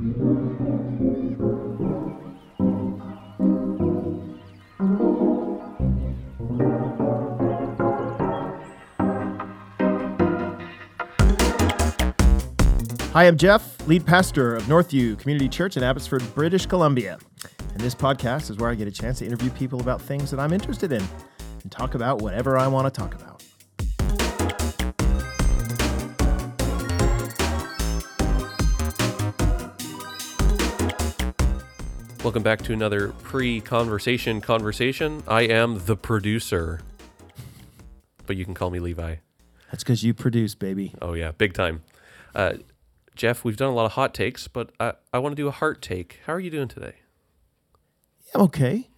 Hi, I'm Jeff, lead pastor of Northview Community Church in Abbotsford, British Columbia. And this podcast is where I get a chance to interview people about things that I'm interested in and talk about whatever I want to talk about. Welcome back to another pre conversation conversation. I am the producer, but you can call me Levi. That's because you produce, baby. Oh, yeah, big time. Uh, Jeff, we've done a lot of hot takes, but I, I want to do a heart take. How are you doing today? I'm okay.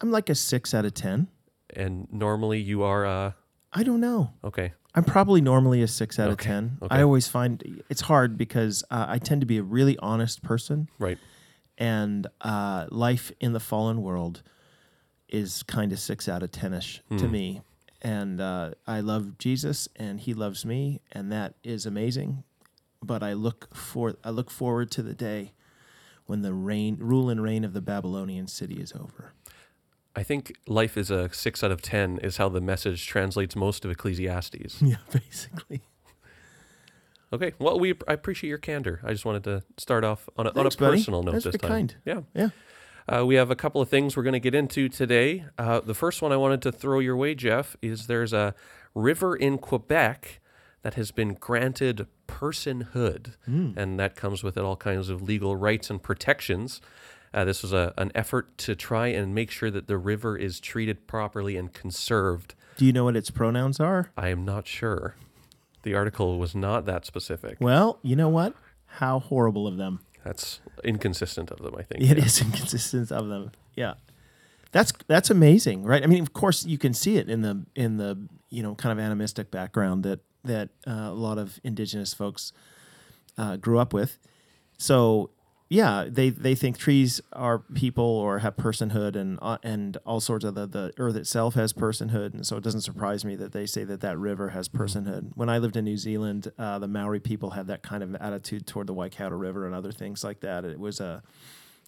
I'm like a six out of 10. And normally you are, uh, I don't know. okay. I'm probably normally a six out of 10. okay. I always find it's hard because uh, I tend to be a really honest person. Right. And uh, life in the fallen world is kind of six out of ten-ish to me. And uh, I love Jesus, and He loves me, and that is amazing. But I look for I look forward to the day when the reign, rule and reign of the Babylonian city is over. I think life is a six out of 10 is how the message translates most of Ecclesiastes. Yeah, basically. Okay. Well, we I appreciate your candor. I just wanted to start off on a, on a Thanks, buddy. personal note That's this time. kind. Yeah. Yeah. Uh, we have a couple of things we're going to get into today. Uh, the first one I wanted to throw your way, Jeff, is there's a river in Quebec that has been granted personhood, and that comes with it all kinds of legal rights and protections. Uh, this was a, an effort to try and make sure that the river is treated properly and conserved. Do you know what its pronouns are? I am not sure. The article was not that specific. Well, you know what? How horrible of them. That's inconsistent of them, I think. It Yeah. is inconsistent of them. Yeah. That's that's amazing, right? I mean, of course, you can see it in the in the you know kind of animistic background that that uh, a lot of indigenous folks uh, grew up with. So yeah, they they think trees are people or have personhood and uh, and all sorts of the the earth itself has personhood, and so it doesn't surprise me that they say that that river has personhood. When I lived in New Zealand, uh, the Maori people had that kind of attitude toward the Waikato River and other things like that. It was a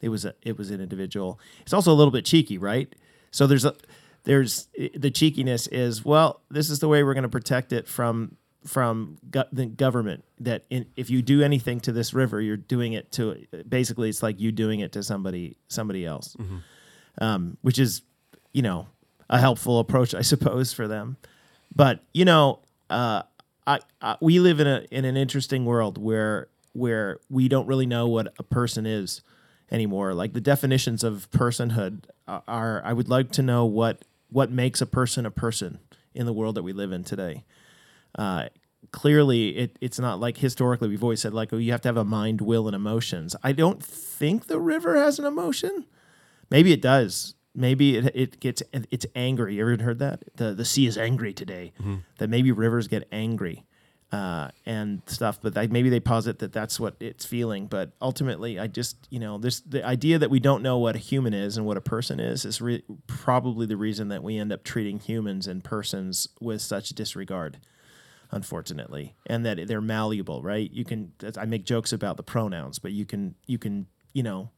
it was a it was an individual. It's also a little bit cheeky, right? So there's a there's the cheekiness is well, this is the way we're going to protect it from from go- the government. That in, if you do anything to this river, you're doing it to basically it's like you doing it to somebody somebody else, um, which is you know a helpful approach, I suppose, for them. But you know, uh, I, I we live in a in an interesting world where where we don't really know what a person is anymore. Like the definitions of personhood are, are I would like to know what what makes a person a person in the world that we live in today. Uh, clearly, it, it's not like historically we've always said like oh you have to have a mind, will, and emotions. I don't think the river has an emotion. Maybe it does. Maybe it, it gets it's angry. You ever heard that? The the sea is angry today. That maybe rivers get angry uh, and stuff. But I, maybe they posit that that's what it's feeling. But ultimately, I just you know this the idea that we don't know what a human is and what a person is is re- probably the reason that we end up treating humans and persons with such disregard unfortunately, and that they're malleable, right? You can. I make jokes about the pronouns, but you can you can you know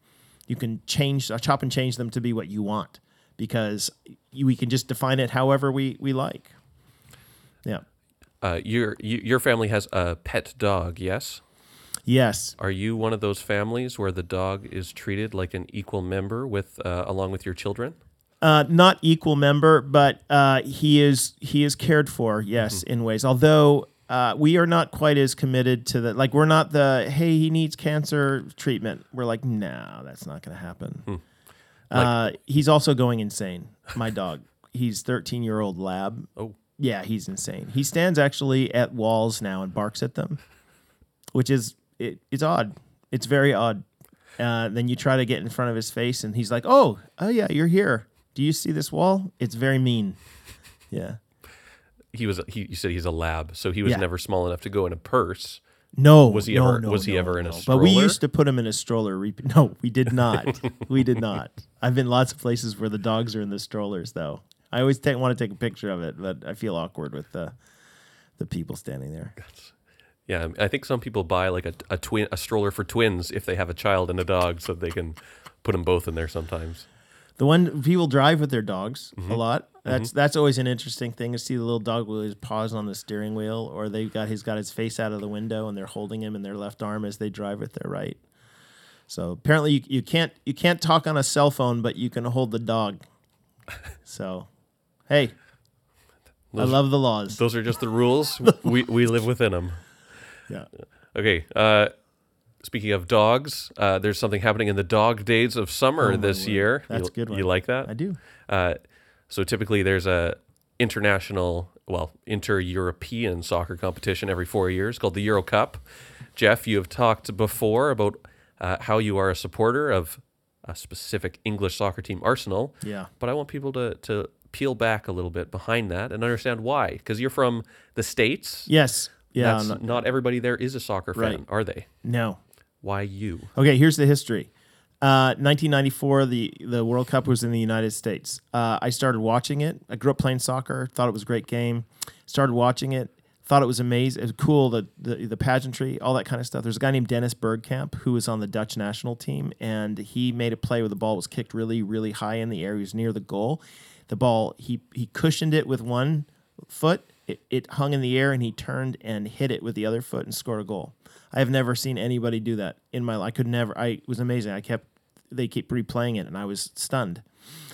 you can change uh, chop and change them to be what you want because we can just define it however we we like. Yeah. Uh, your your family has a pet dog, yes? Yes. Are you one of those families where the dog is treated like an equal member with uh, along with your children? Uh, not equal member, but uh, he is he is cared for. Yes, in ways. Although uh, we are not quite as committed to the like we're not the hey he needs cancer treatment. We're like no, that's not going to happen. uh, he's also going insane. My dog. he's thirteen year old lab. Oh, Yeah, he's insane. He stands actually at walls now and barks at them, which is it, it's odd. It's very odd. Uh, then you try to get in front of his face, and he's like, "Oh, oh yeah, you're here. Do you see this wall? It's very mean." Yeah. he was. He, you said he's a lab, so he was Yeah. never small enough to go in a purse. No. Was he no, ever- no, was he no, ever in a no. But we used to put him in a stroller. No, we did not. we did not. I've been lots of places where the dogs are in the strollers, though. I always take, want to take a picture of it, but I feel awkward with the the people standing there. Yeah, I think some people buy like a, a twin a stroller for twins if they have a child and a dog, so they can put them both in there sometimes. The one people drive with their dogs Mm-hmm. a lot. That's that's always an interesting thing to see the little dog with his paws on the steering wheel, or they've got he's got his face out of the window and they're holding him in their left arm as they drive with their right. So apparently you, you can't you can't talk on a cell phone, but you can hold the dog. So, hey, I love the laws. Those are just the rules. we we live within them. Yeah. Okay. Uh, speaking of dogs, uh, there's something happening in the dog days of summer Oh, this year. That's you, a good You like that? I do. Uh, so typically there's a international, well, inter-European soccer competition every four years called the Euro Cup. Jeff, you have talked before about uh, how you are a supporter of a specific English soccer team, Arsenal. Yeah. But I want people to to peel back a little bit behind that and understand why. Because you're from the states. Yes. Yeah. I'm not, everybody there is a soccer fan, Right. are they? no. Why you? Okay, here's the history. Uh, 1994, the the World Cup was in the United States. Uh, I started watching it. I grew up playing soccer. Thought it was a great game. Started watching it. Thought it was amazing. It was cool. The, the the pageantry, all that kind of stuff. There's a guy named Dennis Bergkamp who was on the Dutch national team, and he made a play where the ball was kicked really, really high in the air. He was near the goal. The ball he he cushioned it with one foot. It, it hung in the air, and he turned and hit it with the other foot and scored a goal. I have never seen anybody do that in my life. I could never. I it was amazing. I kept they keep replaying it, and I was stunned.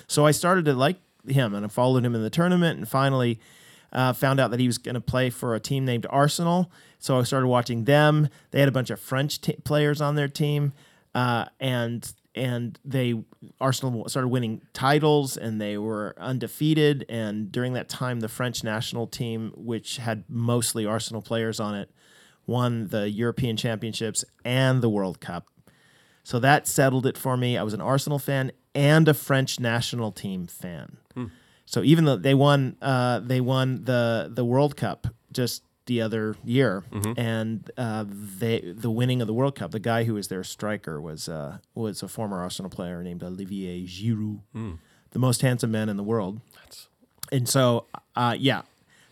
So I started to like him, and I followed him in the tournament, and finally uh, found out that he was going to play for a team named Arsenal. So I started watching them. They had a bunch of French t- players on their team, uh, and and they Arsenal started winning titles, and they were undefeated. And during that time, the French national team, which had mostly Arsenal players on it, won the European Championships and the World Cup. So that settled it for me. I was an Arsenal fan and a French national team fan. So even though they won, uh, they won the the World Cup just the other year, and uh, they the winning of the World Cup. The guy who was their striker was uh, was a former Arsenal player named Olivier Giroud, the most handsome man in the world. That's And so, uh, yeah,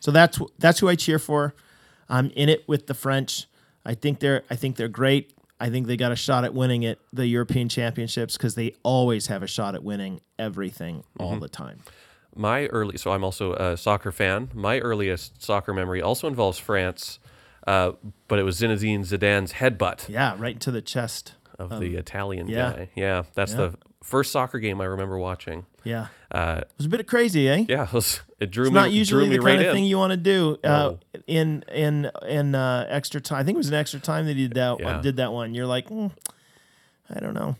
so that's that's who I cheer for. I'm in it with the French. I think they're I think they're great. I think they got a shot at winning it the European Championships because they always have a shot at winning everything all the time. My early. So I'm also a soccer fan. My earliest soccer memory also involves France, uh, but it was Zinedine Zidane's headbutt Yeah, right into the chest. of the Italian yeah. guy. Yeah, that's Yeah. the first soccer game I remember watching. Yeah, Uh, it was a bit of crazy, eh? yeah, it, was, it drew It's me. not usually drew me the right kind of in. thing you want to do uh, No. in in in uh, extra time. I think it was an extra time that he did that Yeah. did that one. You're like, mm, I don't know.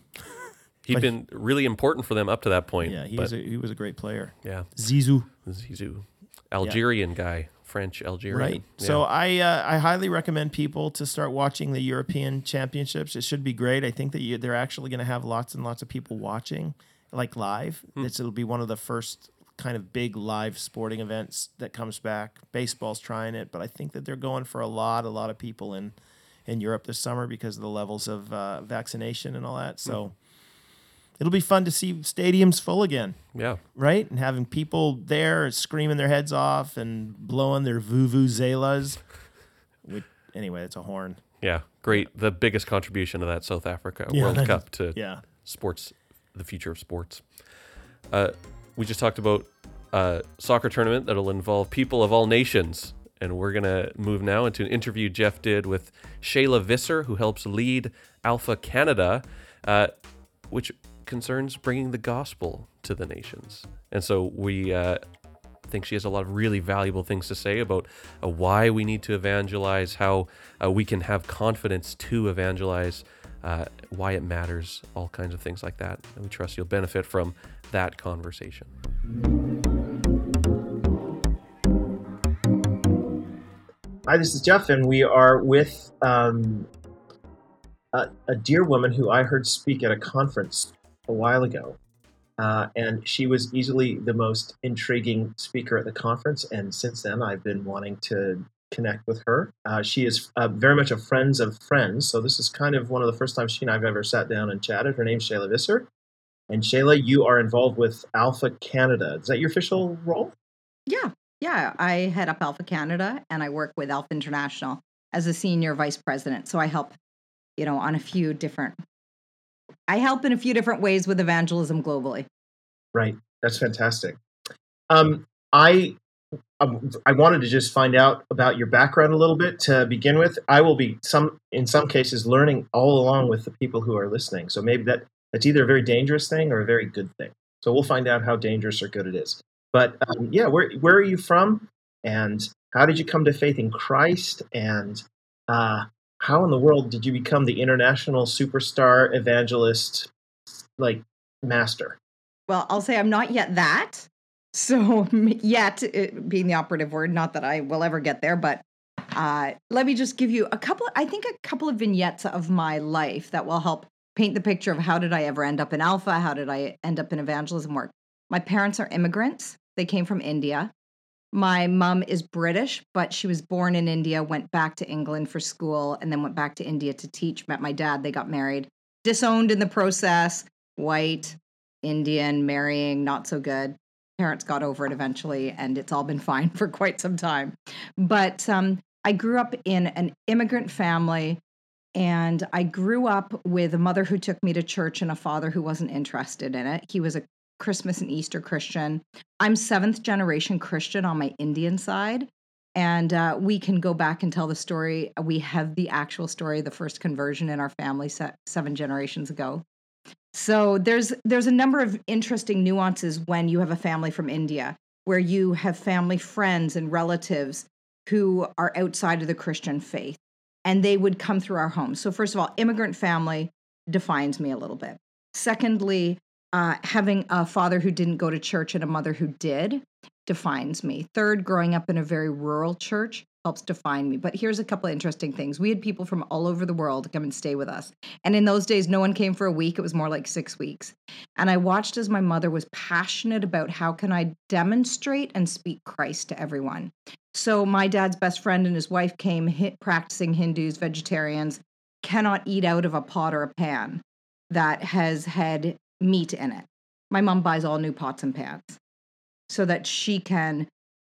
He'd but- been really important for them up to that point. Yeah, he but, was a, he was a great player. yeah, Zizou. Zizou, Algerian guy, French Algerian. Right. Yeah. So I uh, I highly recommend people to start watching the European Championships. It should be great. I think that you, they're actually going to have lots and lots of people watching, like live. It's, it'll be one of the first kind of big live sporting events that comes back. Baseball's trying it, but I think that they're going for a lot, a lot of people in in Europe this summer because of the levels of uh, vaccination and all that. So. It'll be fun to see stadiums full again yeah, right? And having people there screaming their heads off and blowing their vuvuzelas. Which, anyway, it's a horn. yeah, great. The biggest contribution of that South Africa Yeah. World Cup to Yeah. sports, the future of sports. Uh, we just talked about a soccer tournament that'll involve people of all nations. And we're going to move now into an interview Jeff did with Shaila Visser, who helps lead Alpha Canada, uh, which concerns bringing the gospel to the nations. And so we uh, think she has a lot of really valuable things to say about uh, why we need to evangelize, how uh, we can have confidence to evangelize, uh, why it matters, all kinds of things like that. And we trust you'll benefit from that conversation. Hi, this is Jeff, and we are with um, a, a dear woman who I heard speak at a conference a while ago. Uh, and she was easily the most intriguing speaker at the conference. And since then, I've been wanting to connect with her. Uh, she is uh, very much a friends of friends. So this is kind of one of the first times she and I've ever sat down and chatted. Her name's Shaila Visser. And Shaila, you are involved with Alpha Canada. Is that your official role? Yeah, yeah. I head up Alpha Canada and I work with Alpha International. as a senior vice president. So I help, you know, on a few different I help in a few different ways with evangelism globally. Right. That's fantastic. Um, I um, I wanted to just find out about your background a little bit to begin with. I will be some in some cases learning all along with the people who are listening. So maybe that that's either a very dangerous thing or a very good thing. So we'll find out how dangerous or good it is. But um, yeah, where where are you from, and how did you come to faith in Christ, and uh, how in the world did you become the international superstar evangelist, like master? Well, I'll say I'm not yet that. So yet being the operative word, not that I will ever get there, but uh, let me just give you a couple. I think a couple of vignettes of my life that will help paint the picture of how did I ever end up in Alpha? How did I end up in evangelism work? My parents are immigrants. They came from India. My mom is British, but she was born in India, went back to England for school, and then went back to India to teach. Met my dad. They got married, disowned in the process. White, Indian, marrying, not so good. Parents got over it eventually, and it's all been fine for quite some time. But um, I grew up in an immigrant family and I grew up with a mother who took me to church and a father who wasn't interested in it. He was a Christmas and Easter Christian. I'm seventh generation Christian on my Indian side. And uh, we can go back and tell the story. We have the actual story, the first conversion in our family se- seven generations ago. So there's there's a number of interesting nuances when you have a family from India, where you have family friends and relatives who are outside of the Christian faith and they would come through our home. So, first of all, immigrant family defines me a little bit. Secondly, uh, having a father who didn't go to church and a mother who did defines me. Third, growing up in a very rural church helps define me. But here's a couple of interesting things. We had people from all over the world come and stay with us. And in those days, no one came for a week. It was more like six weeks. And I watched as my mother was passionate about how can I demonstrate and speak Christ to everyone. So my dad's best friend and his wife came hit, practicing Hindus, vegetarians, cannot eat out of a pot or a pan that has had meat in it. My mom buys all new pots and pans so that she can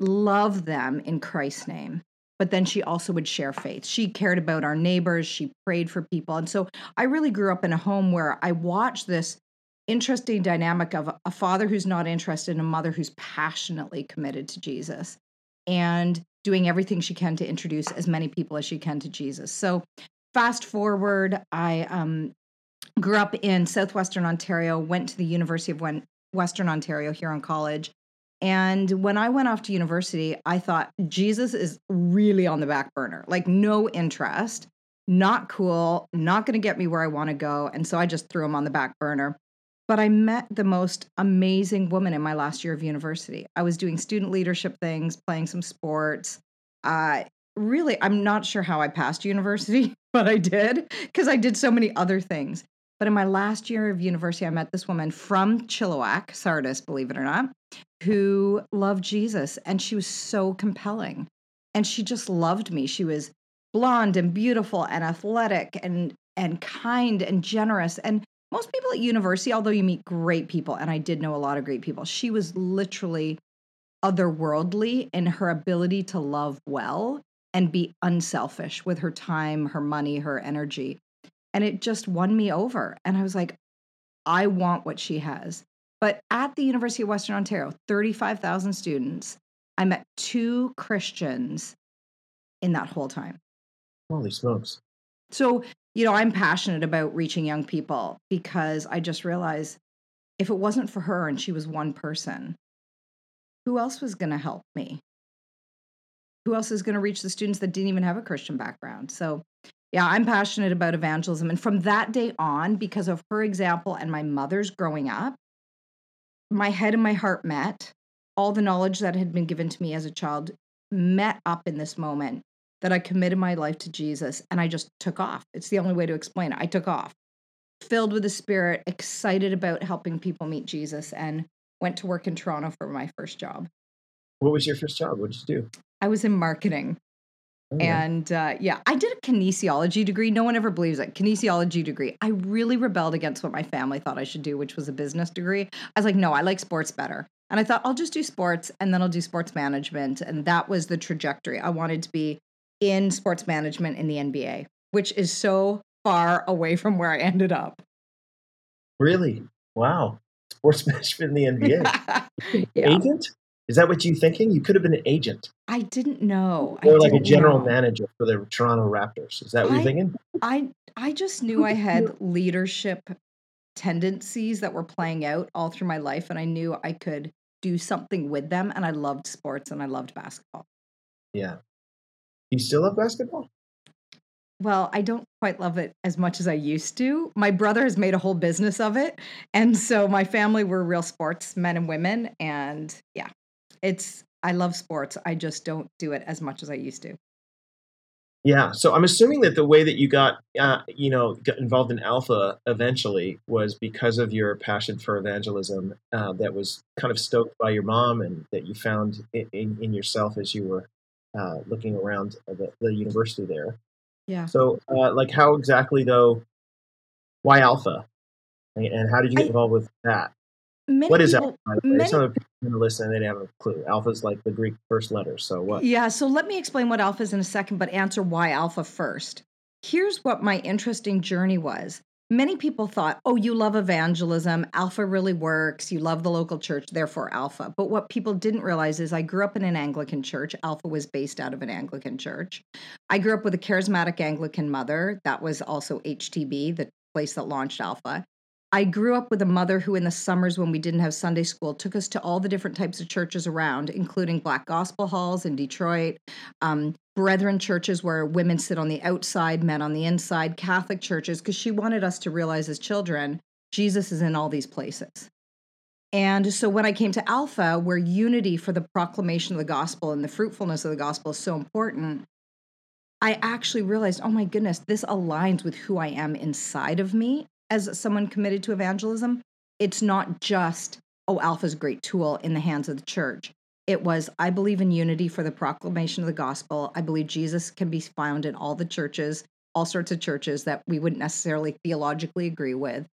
love them in Christ's name. But then she also would share faith. She cared about our neighbors, she prayed for people. And so I really grew up in a home where I watched this interesting dynamic of a father who's not interested and a mother who's passionately committed to Jesus and doing everything she can to introduce as many people as she can to Jesus. So, fast forward, I um, grew up in southwestern Ontario, went to the University of Western Ontario here on college. And when I went off to university, I thought Jesus is really on the back burner, like no interest, not cool, not going to get me where I want to go. And so I just threw him on the back burner. But I met the most amazing woman in my last year of university. I was doing student leadership things, playing some sports. Uh, really, I'm not sure how I passed university, but I did because I did so many other things. But in my last year of university, I met this woman from Chilliwack, Sardis, believe it or not, who loved Jesus. And she was so compelling. And she just loved me. She was blonde and beautiful and athletic and and kind and generous. And most people at university, although you meet great people, and I did know a lot of great people, she was literally otherworldly in her ability to love well and be unselfish with her time, her money, her energy. And it just won me over. And I was like, I want what she has. But at the University of Western Ontario, 35,000 students, I met two Christians in that whole time. Holy smokes. So you know, I'm passionate about reaching young people because I just realized if it wasn't for her and she was one person, who else was going to help me? Who else is going to reach the students that didn't even have a Christian background? So, yeah, I'm passionate about evangelism. And from that day on, because of her example and my mother's growing up, my head and my heart met. All the knowledge that had been given to me as a child met up in this moment that I committed my life to Jesus and I just took off. It's the only way to explain it. I took off, filled with the Spirit, excited about helping people meet Jesus, and went to work in Toronto for my first job. What was your first job? What did you do? I was in marketing. And uh, yeah, I did a kinesiology degree. No one ever believes it. Kinesiology degree. I really rebelled against what my family thought I should do, which was a business degree. I was like, no, I like sports better. And I thought I'll just do sports and then I'll do sports management. And that was the trajectory. I wanted to be in sports management in the NBA, which is so far away from where I ended up. Really? Wow. Sports management in the NBA. yeah. Agent? Is that what you're thinking? You could have been an agent. I didn't know. I Or like a general know. manager for the Toronto Raptors. Is that what I- you're thinking? I I just knew I had leadership tendencies that were playing out all through my life and I knew I could do something with them and I loved sports and I loved basketball. Yeah. You still love basketball? Well, I don't quite love it as much as I used to. My brother has made a whole business of it. And so my family were real sports men and women and yeah. It's I love sports. I just don't do it as much as I used to. Yeah. So I'm assuming that the way that you got, uh, you know, got involved in Alpha eventually was because of your passion for evangelism uh, that was kind of stoked by your mom and that you found in, in, in yourself as you were uh, looking around the, the university there. Yeah. So, uh, like, how exactly though? Why Alpha? And, and how did you get I- involved with that? Many What is people, Alpha? Many- Some of the people listen and they have a clue. Alpha is like the Greek first letter. So what? Yeah, so let me explain what alpha is in a second, but answer why alpha first. Here's what my interesting journey was. Many people thought, oh, you love evangelism, alpha really works, you love the local church, therefore alpha. But what people didn't realize is I grew up in an Anglican church. Alpha was based out of an Anglican church. I grew up with a charismatic Anglican mother. That was also HTB, the place that launched Alpha. I grew up with a mother who, in the summers when we didn't have Sunday school, took us to all the different types of churches around, including Black Gospel Halls in Detroit, um, Brethren churches where women sit on the outside, men on the inside, Catholic churches, because she wanted us to realize as children, Jesus is in all these places. And so when I came to Alpha, where unity for the proclamation of the gospel and the fruitfulness of the gospel is so important, I actually realized, oh my goodness, this aligns with who I am inside of me as someone committed to evangelism. It's not just, oh, Alpha's a great tool in the hands of the church. It was, I believe in unity for the proclamation of the gospel. I believe Jesus can be found in all the churches, all sorts of churches that we wouldn't necessarily theologically agree with.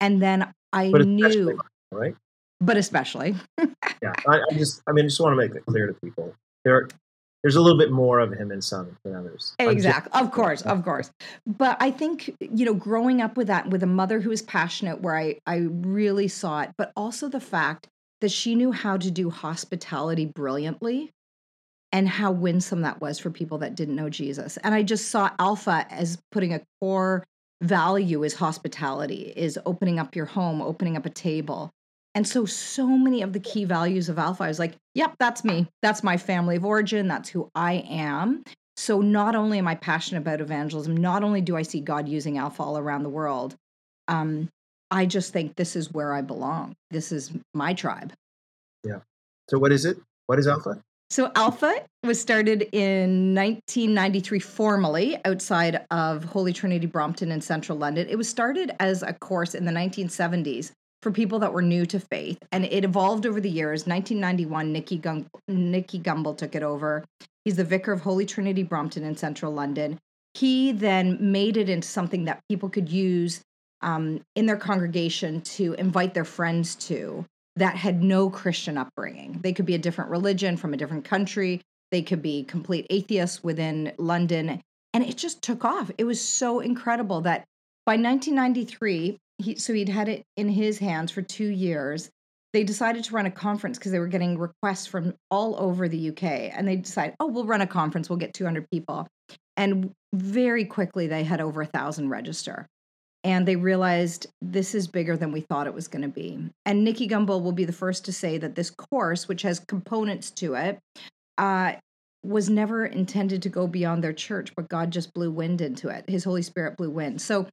And then I But knew, right? but especially, Yeah. I, I just, I mean, I just want to make it clear to people. There, there's a little bit more of him in some than others. I'm just- Exactly. Of course, of course. But I think, you know, growing up with that, with a mother who was passionate, where I, I really saw it, but also the fact that she knew how to do hospitality brilliantly and how winsome that was for people that didn't know Jesus. And I just saw Alpha as putting a core value is hospitality, is opening up your home, opening up a table. And so, so many of the key values of Alpha, I was like, yep, that's me. That's my family of origin. That's who I am. So, not only am I passionate about evangelism, not only do I see God using Alpha all around the world, um, I just think this is where I belong. This is my tribe. Yeah. So what is it? What is Alpha? So Alpha was started in 1993 formally outside of Holy Trinity Brompton in central London. It was started as a course in the 1970s for people that were new to faith and it evolved over the years. 1991 Nicky Gumbel took it over. He's the vicar of Holy Trinity Brompton in central London. He then made it into something that people could use um, in their congregation to invite their friends to that had no Christian upbringing. They could be a different religion from a different country. They could be complete atheists within London. And it just took off. It was so incredible that by 1993, he, so he'd had it in his hands for two years. They decided to run a conference because they were getting requests from all over the UK. And they decided, oh, we'll run a conference. We'll get 200 people. And very quickly, they had over a thousand register and they realized this is bigger than we thought it was going to be. And Nicky Gumbel will be the first to say that this course, which has components to it, uh, was never intended to go beyond their church, but God just blew wind into it. His Holy Spirit blew wind. So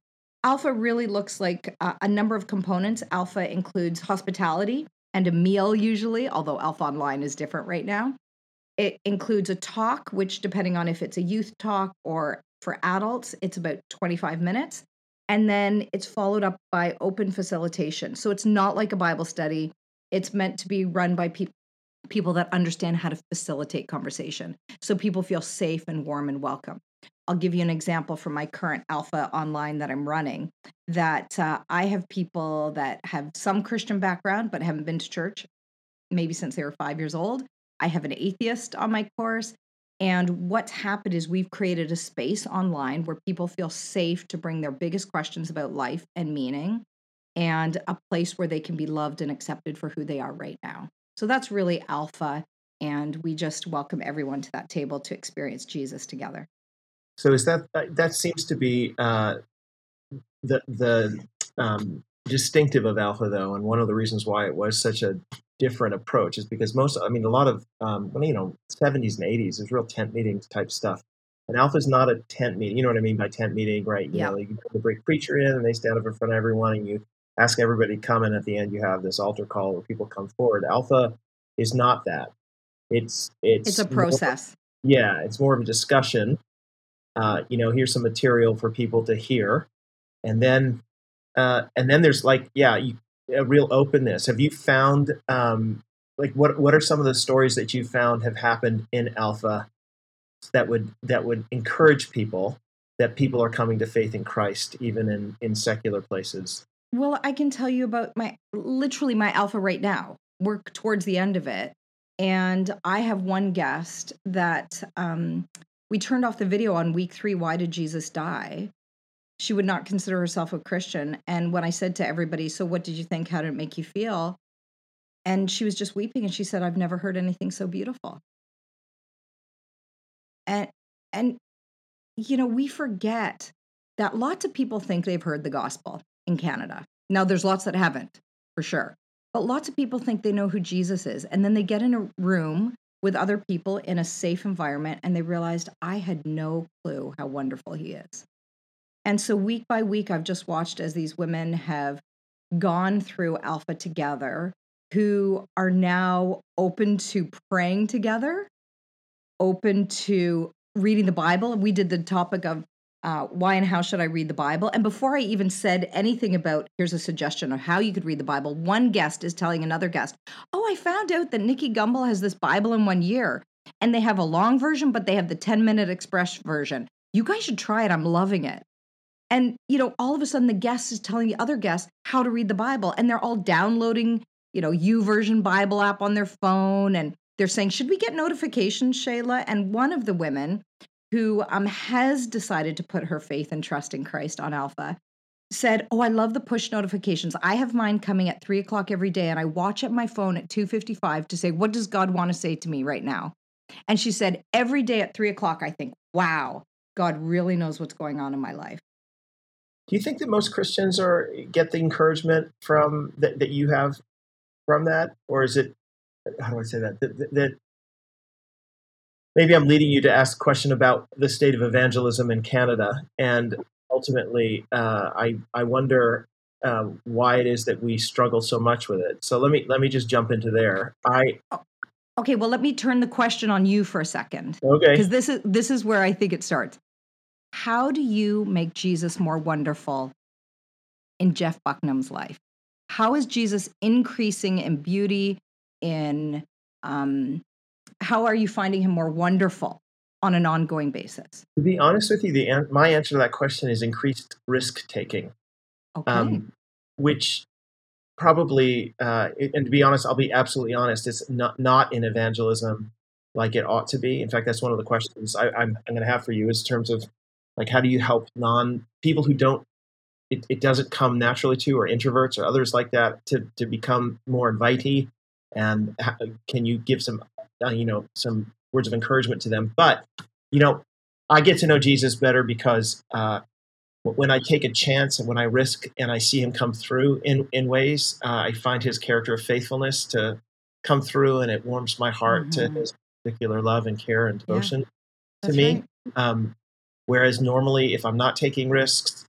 Alpha really looks like a, number of components. Alpha includes hospitality and a meal, usually, although Alpha Online is different right now. It includes a talk, which, depending on if it's a youth talk or for adults, it's about 25 minutes and then it's followed up by open facilitation. So it's not like a Bible study. It's meant to be run by people people that understand how to facilitate conversation so people feel safe and warm and welcome. I'll give you an example from my current alpha online that I'm running that uh, I have people that have some Christian background but haven't been to church maybe since they were 5 years old. I have an atheist on my course And what's happened is we've created a space online where people feel safe to bring their biggest questions about life and meaning and a place where they can be loved and accepted for who they are right now. So that's really Alpha. And we just welcome everyone to that table to experience Jesus together. So is that uh, that seems to be uh, the the um, distinctive of Alpha though, and one of the reasons why it was such a different approach is because most, I mean, a lot of, um, you know, 70s and 80s, there's real tent meetings type stuff. And Alpha is not a tent meeting. You know what I mean by tent meeting, right? You yeah. know, you put the break preacher in and they stand up in front of everyone and you ask everybody to come. And at the end, you have this altar call where people come forward. Alpha is not that. It's, it's, it's a process. More, yeah. It's more of a discussion. Uh, you know, here's some material for people to hear. And then, uh, and then there's like, yeah, you, a real openness. Have you found um, like what what are some of the stories that you found have happened in Alpha that would that would encourage people that people are coming to faith in Christ even in in secular places? Well, I can tell you about my literally my Alpha right now. We're towards the end of it, and I have one guest that um, we turned off the video on week three. Why did Jesus die? she would not consider herself a Christian. And when I said to everybody, So what did you think? How did it make you feel? And she was just weeping and she said, I've never heard anything so beautiful. And, and, you know, we forget that lots of people think they've heard the gospel in Canada. Now, there's lots that haven't, for sure. But lots of people think they know who Jesus is. And then they get in a room with other people in a safe environment and they realized I had no clue how wonderful he is. And so week by week, I've just watched as these women have gone through Alpha together who are now open to praying together, open to reading the Bible. We did the topic of uh, why and how should I read the Bible? And before I even said anything about here's a suggestion of how you could read the Bible, one guest is telling another guest, Oh, I found out that Nicky Gumbel has this Bible in one year. And they have a long version, but they have the 10 minute express version. You guys should try it. I'm loving it. And, you know, all of a sudden the guest is telling the other guest how to read the Bible and they're all downloading, you know, U YouVersion Bible app on their phone. And they're saying, should we get notifications, Shaila? And one of the women who um, has decided to put her faith and trust in Christ on Alpha said, "Oh, I love the push notifications. I have mine coming at three o'clock every day, and I watch at my phone at two fifty-five to say, what does God want to say to me right now?" And she said, every day at three o'clock, I think, "Wow, God really knows what's going on in my life." Do you think that most Christians are get the encouragement from that, that you have from that, or is it how do I say that? that, that, that maybe I'm leading you to ask a question about the state of evangelism in Canada, and ultimately, uh, I I wonder uh, why it is that we struggle so much with it. So let me let me just jump into there. I oh, okay. Well, let me turn the question on you for a second. Okay, because this is this is where I think it starts. How do you make Jesus more wonderful in Jeff Bucknam's life? How is Jesus increasing in beauty? In um, how are you finding him more wonderful on an ongoing basis? To be honest with you, the my answer to that question is increased risk taking. Okay. Um, which probably, uh, and to be honest, I'll be absolutely honest, it's not not in evangelism like it ought to be. In fact, that's one of the questions I, I'm, I'm going to have for you is in terms of like, how do you help non people who don't it, it doesn't come naturally to, or introverts or others like that, to to become more invitee? And how, can you give some, uh, you know, some words of encouragement to them? But you know, I get to know Jesus better because uh, when I take a chance and when I risk and I see him come through in in ways, uh, I find his character of faithfulness to come through, and it warms my heart mm-hmm. to his particular love and care and devotion yeah, to me. Right. Um, Whereas normally, if I'm not taking risks,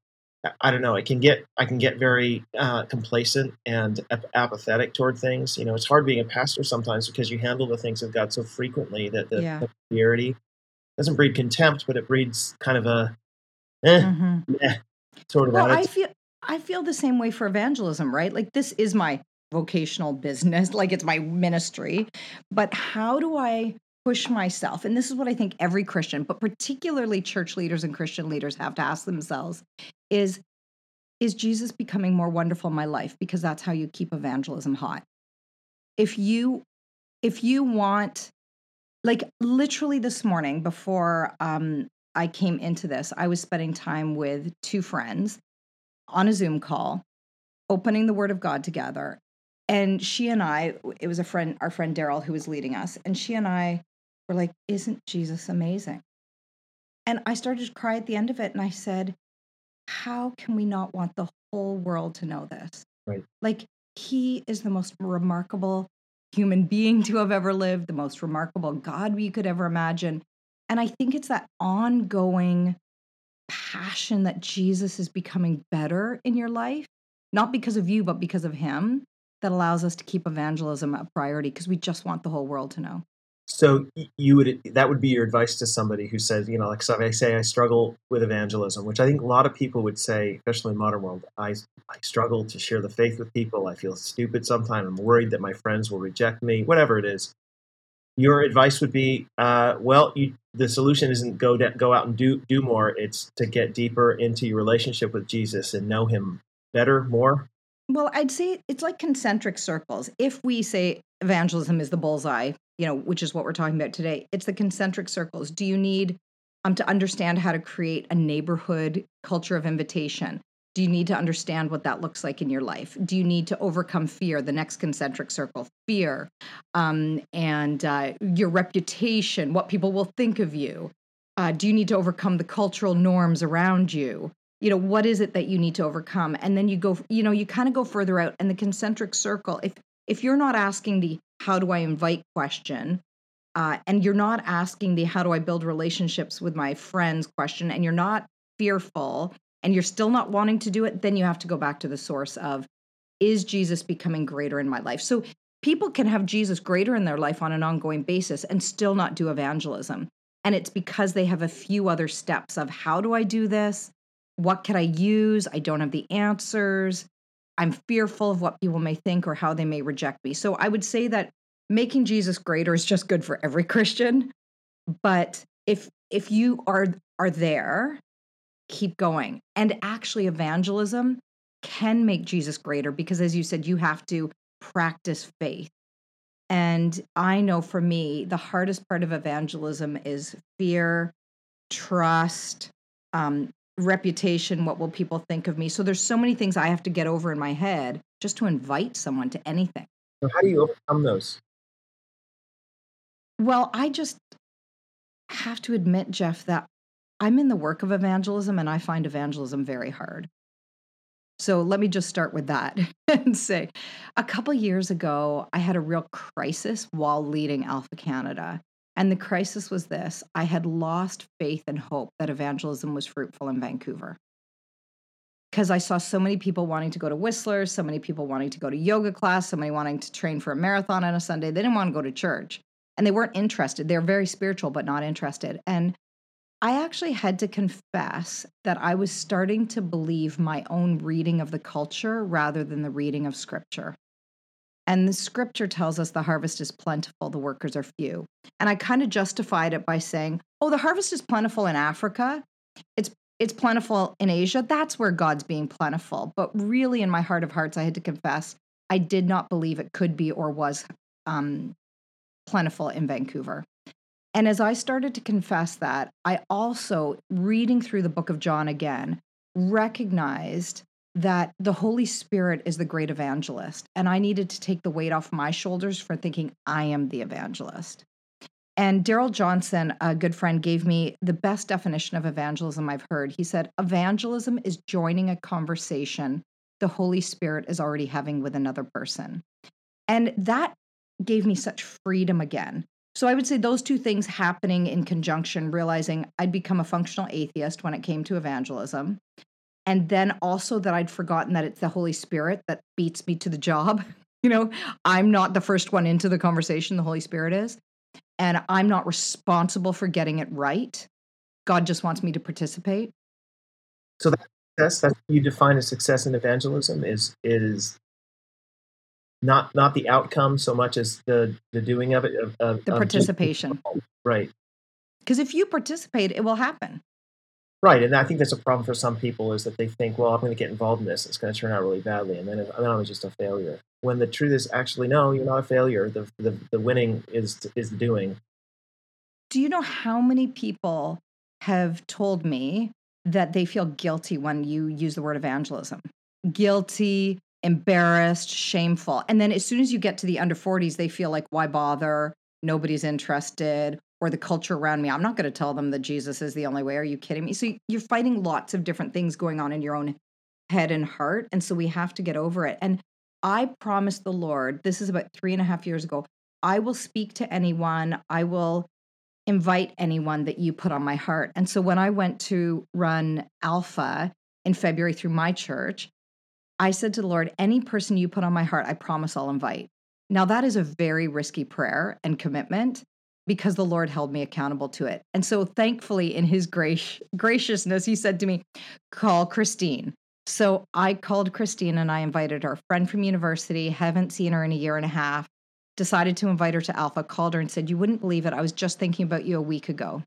I don't know. I can get I can get very uh, complacent and ap- apathetic toward things. You know, it's hard being a pastor sometimes because you handle the things of God so frequently that the yeah. familiarity doesn't breed contempt, but it breeds kind of a eh, mm-hmm. eh sort of. Well, I feel I feel the same way for evangelism, right? Like this is my vocational business, like it's my ministry. But how do I push myself and this is what i think every christian but particularly church leaders and christian leaders have to ask themselves is is jesus becoming more wonderful in my life because that's how you keep evangelism hot if you if you want like literally this morning before um, I came into this, I was spending time with two friends on a Zoom call, opening the Word of God together. And she and I, it was a friend, our friend Darrell, who was leading us, and she and I were like, Isn't Jesus amazing? And I started to cry at the end of it. And I said, How can we not want the whole world to know this? Right. Like, he is the most remarkable human being to have ever lived, the most remarkable God we could ever imagine. And I think it's that ongoing passion that Jesus is becoming better in your life, not because of you, but because of him, that allows us to keep evangelism a priority because we just want the whole world to know. So you would that would be your advice to somebody who says, you know, like so I say I struggle with evangelism, which I think a lot of people would say, especially in the modern world, I I struggle to share the faith with people. I feel stupid sometimes. I'm worried that my friends will reject me. Whatever it is, your advice would be, uh, well, you, the solution isn't go de- go out and do do more. It's to get deeper into your relationship with Jesus and know Him better, more. Well, I'd say it's like concentric circles. If we say evangelism is the bullseye, you know, which is what we're talking about today. It's the concentric circles. Do you need um, to understand how to create a neighborhood culture of invitation? Do you need to understand what that looks like in your life? Do you need to overcome fear? The next concentric circle, fear, um, and uh, your reputation, what people will think of you. Uh, do you need to overcome the cultural norms around you? You know, what is it that you need to overcome? And then you go, you know, you kind of go further out. And the concentric circle, if if you're not asking the how do I invite question, uh, and you're not asking the how do I build relationships with my friends question, and you're not fearful and you're still not wanting to do it, then you have to go back to the source of is Jesus becoming greater in my life? So people can have Jesus greater in their life on an ongoing basis and still not do evangelism. And it's because they have a few other steps of how do I do this? What can I use? I don't have the answers. I'm fearful of what people may think or how they may reject me. So I would say that making Jesus greater is just good for every Christian. But if if you are are there, keep going. And actually evangelism can make Jesus greater because as you said you have to practice faith. And I know for me, the hardest part of evangelism is fear, trust, um, reputation what will people think of me? So there's so many things i have to get over in my head just to invite someone to anything. So how do you overcome those? Well i just have to admit jeff that i'm in the work of evangelism and i find evangelism very hard. So let me just start with that and say a couple years ago i had a real crisis while leading alpha canada and the crisis was this I had lost faith and hope that evangelism was fruitful in Vancouver. Because I saw so many people wanting to go to Whistler, so many people wanting to go to yoga class, so many wanting to train for a marathon on a Sunday. They didn't want to go to church and they weren't interested. They're very spiritual, but not interested. And I actually had to confess that I was starting to believe my own reading of the culture rather than the reading of scripture. And the scripture tells us the harvest is plentiful, the workers are few. And I kind of justified it by saying, oh, the harvest is plentiful in Africa. It's it's plentiful in Asia. That's where God's being plentiful. But really, in my heart of hearts, I had to confess I did not believe it could be or was um, plentiful in Vancouver. And as I started to confess that, I also, reading through the book of John again, recognized that the Holy Spirit is the great evangelist. And I needed to take the weight off my shoulders for thinking I am the evangelist. And Darrell Johnson, a good friend, gave me the best definition of evangelism I've heard. He said, Evangelism is joining a conversation the Holy Spirit is already having with another person. And that gave me such freedom again. So I would say those two things happening in conjunction, realizing I'd become a functional atheist when it came to evangelism, and then also that I'd forgotten that it's the Holy Spirit that beats me to the job. You know, I'm not the first one into the conversation, the Holy Spirit is, and I'm not responsible for getting it right. God just wants me to participate. So that success that you define as success in evangelism is is not not the outcome so much as the the doing of it of, of the participation. Of right. Because if you participate, it will happen. Right, and I think that's a problem for some people is that they think, well, I'm going to get involved in this. It's going to turn out really badly, and then, then I'm just a failure. When the truth is, actually, no, you're not a failure. The the, the winning is is the doing, do you know how many people have told me that they feel guilty when you use the word evangelism? Guilty, embarrassed, shameful. And then as soon as you get to the under 40s, they feel like, why bother? Nobody's interested. Or the culture around me. I'm not going to tell them that Jesus is the only way. Are you kidding me? So you're fighting lots of different things going on in your own head and heart. And so we have to get over it. And I promised the Lord, this is about three and a half years ago, I will speak to anyone. I will invite anyone that you put on my heart. And so when I went to run Alpha in February through my church, I said to the Lord, any person you put on my heart, I promise I'll invite. Now, that is a very risky prayer and commitment because the Lord held me accountable to it. And so, thankfully, in his grace, graciousness, he said to me, Call Christine. So I called Christine and I invited her, friend from university, haven't seen her in a year and a half, decided to invite her to Alpha, called her and said, You wouldn't believe it. I was just thinking about you a week ago.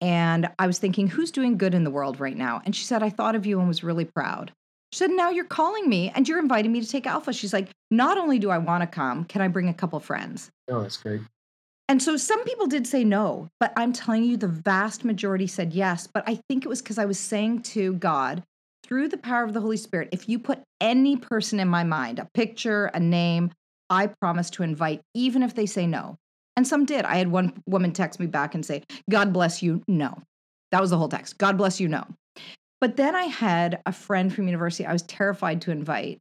And I was thinking, Who's doing good in the world right now? And she said, I thought of you and was really proud. She said, Now you're calling me and you're inviting me to take Alpha. She's like, Not only do I want to come, can I bring a couple friends? Oh, that's great. And so some people did say no, but I'm telling you, the vast majority said yes. But I think it was because I was saying to God, through the power of the Holy Spirit, if you put any person in my mind, a picture, a name, I promise to invite, even if they say no. And some did. I had one woman text me back and say, God bless you, no. That was the whole text. God bless you, no. But then I had a friend from university I was terrified to invite.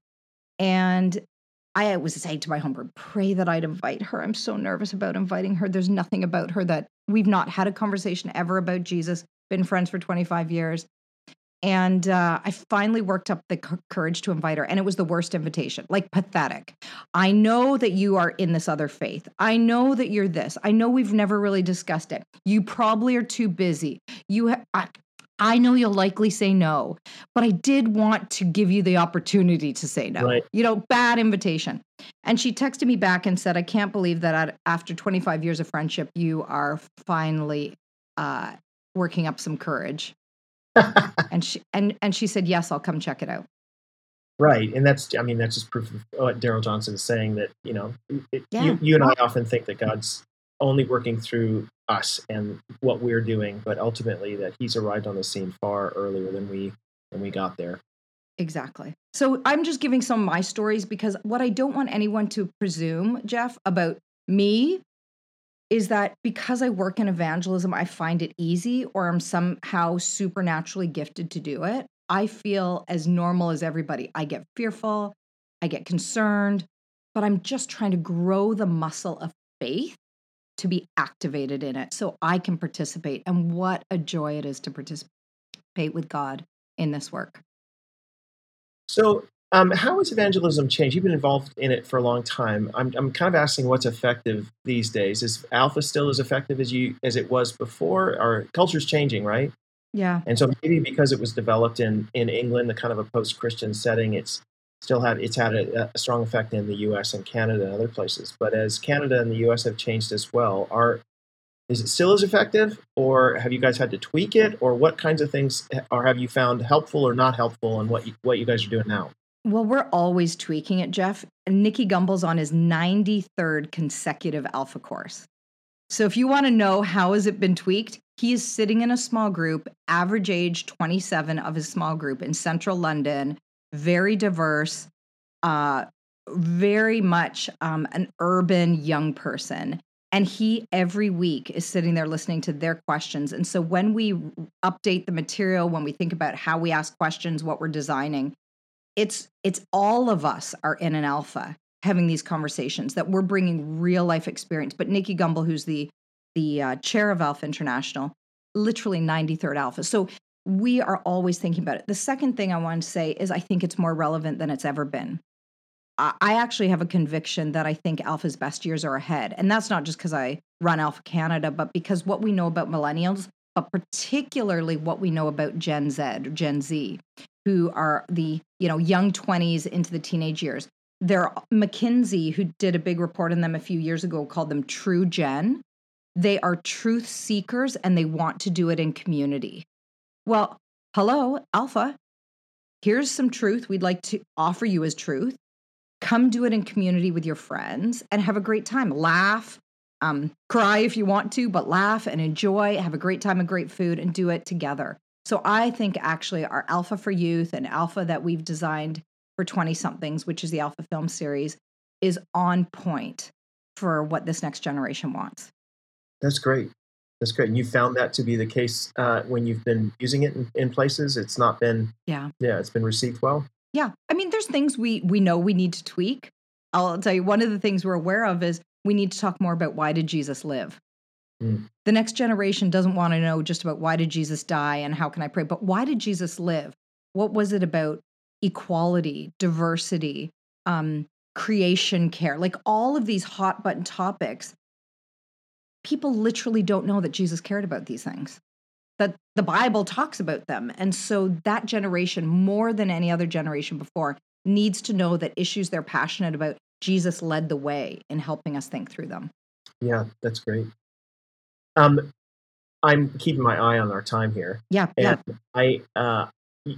And I was saying to my home pray that I'd invite her. I'm so nervous about inviting her. There's nothing about her that we've not had a conversation ever about Jesus, been friends for 25 years. And uh, I finally worked up the courage to invite her. And it was the worst invitation, like pathetic. I know that you are in this other faith. I know that you're this. I know we've never really discussed it. You probably are too busy. You, ha- I, I know you'll likely say no, but I did want to give you the opportunity to say no. Right. You know, bad invitation. And she texted me back and said, I can't believe that after 25 years of friendship, you are finally uh, working up some courage. and she and and she said, "Yes, I'll come check it out." Right, and that's I mean that's just proof of what Darrell Johnson is saying that you know it, Yeah. you you and I often think that God's only working through us and what we're doing, but ultimately that He's arrived on the scene far earlier than we than we got there. Exactly. So I'm just giving some of my stories because what I don't want anyone to presume, Jeff, about me is that because I work in evangelism, I find it easy or I'm somehow supernaturally gifted to do it. I feel as normal as everybody. I get fearful, I get concerned, but I'm just trying to grow the muscle of faith to be activated in it so I can participate. And what a joy it is to participate with God in this work. So, um, how has evangelism changed? You've been involved in it for a long time. I'm, I'm kind of asking what's effective these days. Is Alpha still as effective as you as it was before? Our culture's changing, right? Yeah. And so maybe because it was developed in in England, the kind of a post-Christian setting, it's still had it's had a, a strong effect in the U.S. and Canada and other places. But as Canada and the U.S. have changed as well, are is it still as effective, or have you guys had to tweak it, or what kinds of things eh, are have you found helpful or not helpful, and what you, what you guys are doing now? Well, we're always tweaking it, Jeff. Nicky Gumbel's on his 93rd consecutive alpha course. So if you want to know how has it been tweaked, he is sitting in a small group, average age 27 of his small group in central London, very diverse, uh, very much um, an urban young person. And he every week is sitting there listening to their questions. And so when we update the material, when we think about how we ask questions, what we're designing, it's it's all of us are in an alpha having these conversations that we're bringing real life experience. But Nicky Gumbel, who's the the uh, chair of Alpha International, literally 93rd Alpha. So we are always thinking about it. The second thing I want to say is I think it's more relevant than it's ever been. I, actually have a conviction that I think Alpha's best years are ahead. And that's not just because I run Alpha Canada, but because what we know about millennials, but particularly what we know about Gen Z, Gen Z, who are the you know young 20s into the teenage years. There, McKinsey, who did a big report on them a few years ago, called them True Gen. They are truth seekers and they want to do it in community. Well, hello, Alpha. Here's some truth we'd like to offer you as truth. Come do it in community with your friends and have a great time. Laugh, Um, cry if you want to, but laugh and enjoy, have a great time and great food, and do it together. So I think actually our Alpha for Youth and Alpha that we've designed for 20 somethings, which is the Alpha Film Series, is on point for what this next generation wants. That's great. That's great. And you found that to be the case uh, when you've been using it in, in places. It's not been, Yeah. yeah, it's been received well. Yeah. I mean, there's things we we know we need to tweak. I'll tell you one of the things we're aware of is we need to talk more about why did Jesus live? Mm. The next generation doesn't want to know just about why did Jesus die and how can I pray, but why did Jesus live? What was it about equality, diversity, um, creation care, like all of these hot button topics? People literally don't know that Jesus cared about these things that the Bible talks about them. And so that generation, more than any other generation before, needs to know that issues they're passionate about, Jesus led the way in helping us think through them. Yeah, that's great. Um, I'm keeping my eye on our time here. Yeah, yeah. I, uh,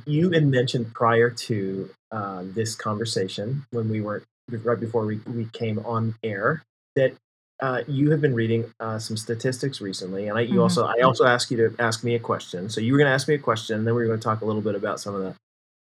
you had mentioned prior to uh, this conversation when we were right before we, we came on air that uh, you have been reading uh, some statistics recently, and I you Mhm. also I also asked you to ask me a question. So you were going to ask me a question, and then we were going to talk a little bit about some of the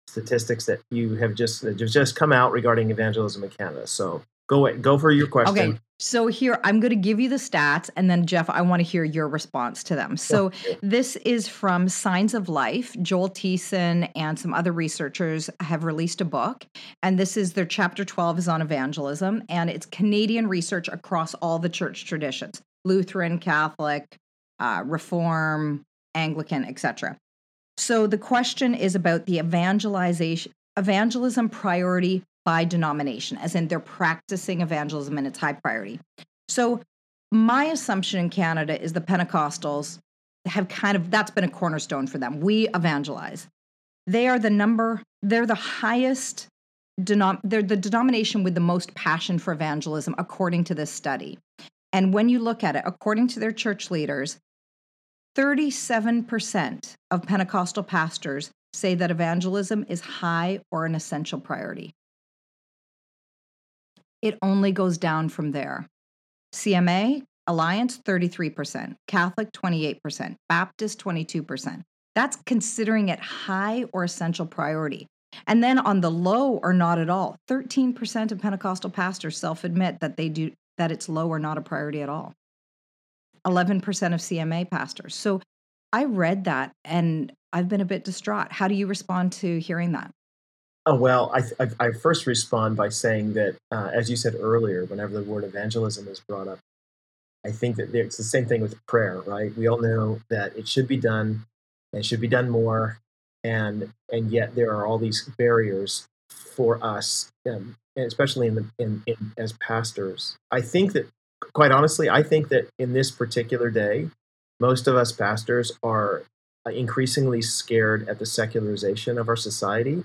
statistics that you have just that have just come out regarding evangelism in Canada. So go go for your question. Okay. So here, I'm going to give you the stats, and then Jeff, I want to hear your response to them. So this is from Signs of Life. Joel Thiessen and some other researchers have released a book, and this is their chapter 12 is on evangelism, and it's Canadian research across all the church traditions: Lutheran, Catholic, uh, Reform, Anglican, etc. So the question is about the evangelization evangelism priority by denomination, as in they're practicing evangelism and it's high priority. So my assumption in Canada is the Pentecostals have kind of that's been a cornerstone for them. We evangelize. They are the number, they're the highest denom- they're the denomination with the most passion for evangelism according to this study. And when you look at it, according to their church leaders, 37% of Pentecostal pastors say that evangelism is high or an essential priority. It only goes down from there. CMA, Alliance, 33%, Catholic, 28%, Baptist, 22%. That's considering it high or essential priority. And then on the low or not at all, 13% of Pentecostal pastors self admit that they do that it's low or not a priority at all. 11% of CMA pastors. So I read that and I've been a bit distraught. How do you respond to hearing that? Oh, well, I, I, I first respond by saying that, uh, as you said earlier, whenever the word evangelism is brought up, I think that it's the same thing with prayer, right? We all know that it should be done, it should be done more, and and yet there are all these barriers for us, um, and especially in the in, in as pastors. I think that, quite honestly, I think that in this particular day, most of us pastors are increasingly scared at the secularization of our society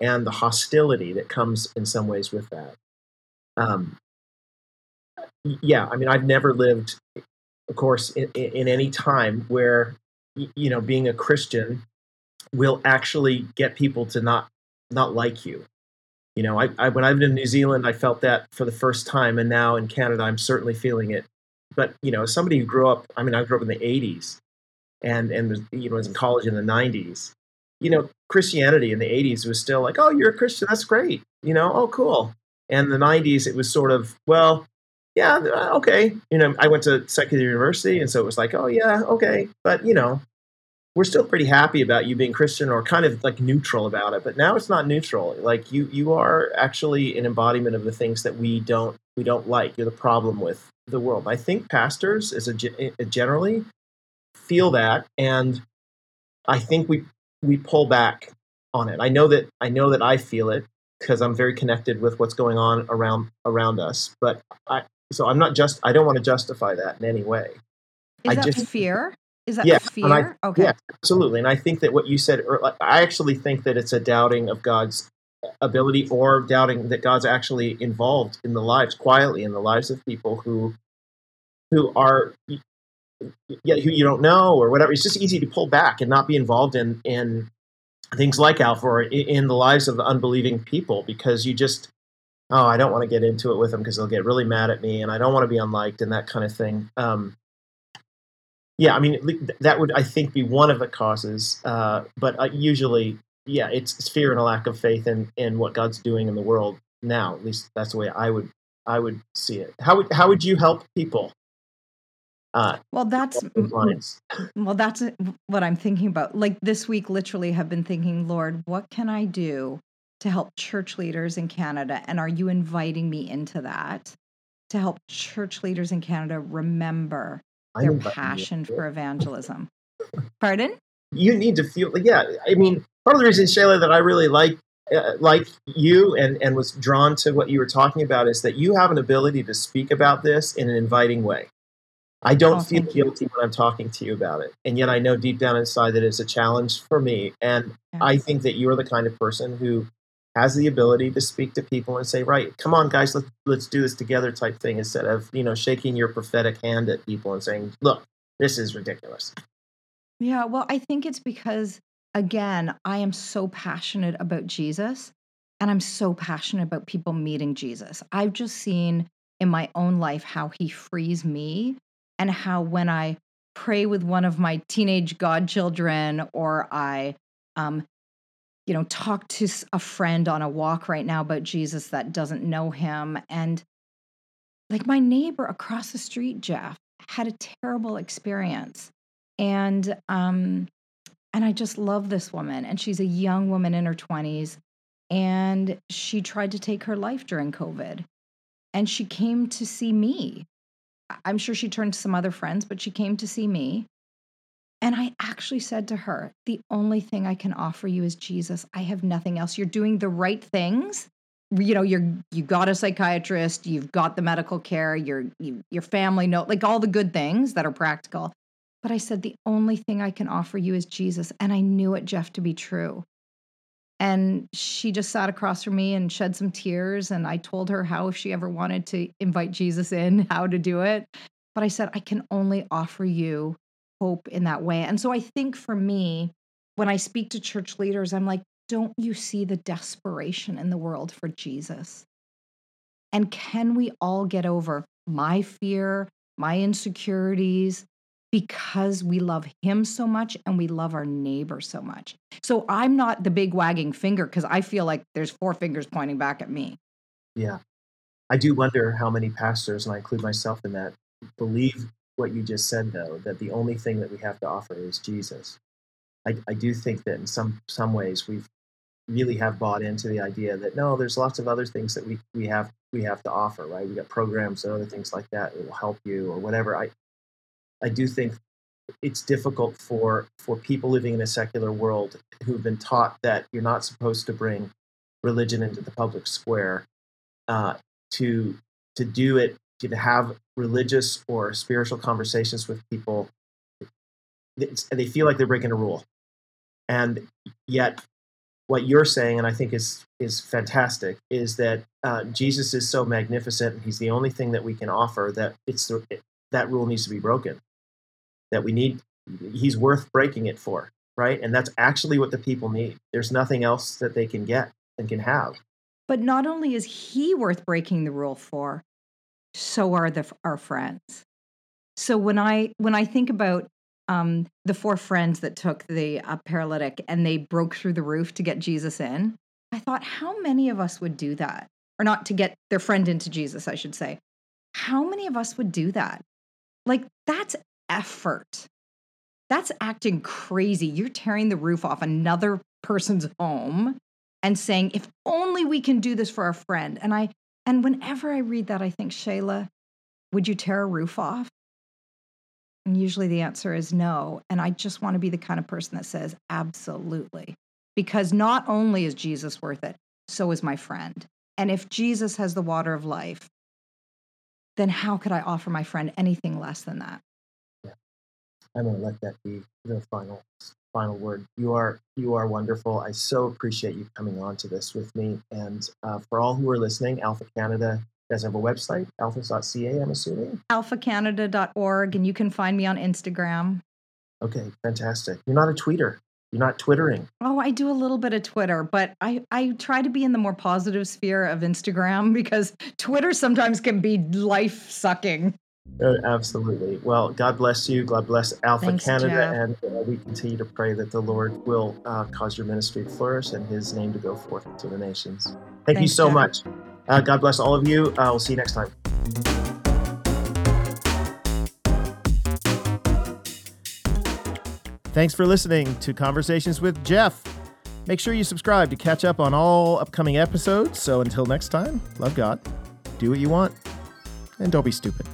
and the hostility that comes in some ways with that. Um, yeah, I mean, I've never lived, of course, in, in any time where you know being a Christian will actually get people to not not like you. You know, I, I when I lived in New Zealand, I felt that for the first time, and now in Canada, I'm certainly feeling it. But you know, somebody who grew up, I mean, I grew up in the '80s, and and was, you know was in college in the '90s. You know, Christianity in the '80s was still like, oh, you're a Christian, that's great. You know, oh, cool. And the '90s, it was sort of, well, yeah, uh, okay. You know, I went to secular university, and so it was like, oh yeah, okay. But you know, we're still pretty happy about you being Christian or kind of like neutral about it. But now it's not neutral. Like you, you are actually an embodiment of the things that we don't we don't like. You're the problem with the world. I think pastors, as a, a generally, feel that, and I think we we pull back on it. I know that I know that I feel it because I'm very connected with what's going on around around us. But I so I'm not just I don't want to justify that in any way. Is I that just- fear? Is that Yeah, fear? I- okay. Yeah, absolutely. And I think that what you said, I actually think that it's a doubting of God's ability or doubting that God's actually involved in the lives, quietly in the lives of people who who are yeah, who you don't know or whatever. It's just easy to pull back and not be involved in in things like Alpha or in the lives of unbelieving people because you just oh, I don't want to get into it with them because they'll get really mad at me, and I don't want to be unliked and that kind of thing. Um, yeah, I mean that would I think be one of the causes, uh, but uh, usually, yeah, it's, it's fear and a lack of faith in in what God's doing in the world now. At least that's the way I would I would see it. How would how would you help people? Uh, well, that's well, that's what I'm thinking about. Like this week, literally, have been thinking, Lord, what can I do to help church leaders in Canada? And are you inviting me into that to help church leaders in Canada remember their passion for evangelism? Pardon? You need to feel, yeah. I mean, part of the reason, Shaila, that I really like uh, like you and, and was drawn to what you were talking about is that you have an ability to speak about this in an inviting way. I don't oh, feel guilty you. when I'm talking to you about it. And yet I know deep down inside that it's a challenge for me. And yes. I think that you're the kind of person who has the ability to speak to people and say, right, come on, guys, let's, let's do this together type thing instead of, you know, shaking your prophetic hand at people and saying, look, this is ridiculous. Yeah, well, I think it's because, again, I am so passionate about Jesus and I'm so passionate about people meeting Jesus. I've just seen in my own life how he frees me and how when I pray with one of my teenage godchildren or I um, you know talk to a friend on a walk right now about Jesus that doesn't know him and like my neighbor across the street Jeff had a terrible experience and um and I just love this woman and she's a young woman in her 20s and she tried to take her life during covid and she came to see me I'm sure she turned to some other friends, but she came to see me. And I actually said to her, The only thing I can offer you is Jesus. I have nothing else. You're doing the right things. You know, you're you got a psychiatrist, you've got the medical care, your you, your family note, like all the good things that are practical. But I said, the only thing I can offer you is Jesus. And I knew it, Jeff, to be true. And she just sat across from me and shed some tears. And I told her how, if she ever wanted to invite Jesus in, how to do it. But I said, I can only offer you hope in that way. And so I think for me, when I speak to church leaders, I'm like, don't you see the desperation in the world for Jesus? And can we all get over my fear, my insecurities, because we love him so much and we love our neighbor so much. So I'm not the big wagging finger because I feel like there's four fingers pointing back at me. Yeah. I do wonder how many pastors, and I include myself in that, believe what you just said, though, that the only thing that we have to offer is Jesus. I, I do think that in some, some ways we've really have bought into the idea that no, there's lots of other things that we, we have we have to offer, right? We got programs and other things like that that will help you or whatever. I, I do think it's difficult for for people living in a secular world who've been taught that you're not supposed to bring religion into the public square uh, to to do it to have religious or spiritual conversations with people they feel like they're breaking a rule. And yet what you're saying and i think is is fantastic is that uh, jesus is so magnificent and he's the only thing that we can offer that it's the, that rule needs to be broken that we need he's worth breaking it for right? And that's actually what the people need. There's nothing else that they can get and can have. But not only is he worth breaking the rule for so are the our friends. So when i when i think about um, the four friends that took the uh, paralytic and they broke through the roof to get jesus in i thought how many of us would do that? Or not to get their friend into jesus i should say. How many of us would do that? Like that's effort. That's acting crazy. You're tearing the roof off another person's home and saying, if only we can do this for our friend. And I and whenever I read that, I think, Shaila, would you tear a roof off? And usually the answer is no. And I just want to be the kind of person that says, absolutely. Because not only is Jesus worth it, so is my friend. And if Jesus has the water of life, then how could I offer my friend anything less than that? I'm going to let that be the final final word. You are you are wonderful. I so appreciate you coming on to this with me. And uh, for all who are listening, Alpha Canada does have a website, alphas.ca, I'm assuming. alphacanada.org, and you can find me on Instagram. Okay, fantastic. You're not a tweeter. You're not twittering. Oh, I do a little bit of Twitter, but I, I try to be in the more positive sphere of Instagram because Twitter sometimes can be life sucking. Uh, absolutely. Well, God bless you. God bless Alpha Thanks, Canada. Jeff. And uh, we continue to pray that the Lord will uh, cause your ministry to flourish and his name to go forth to the nations. Thank you so Jeff. much. Uh, God bless all of you. Uh, we'll see you next time. Thanks for listening to Conversations with Jeff. Make sure you subscribe to catch up on all upcoming episodes. So until next time, love God, do what you want, and don't be stupid.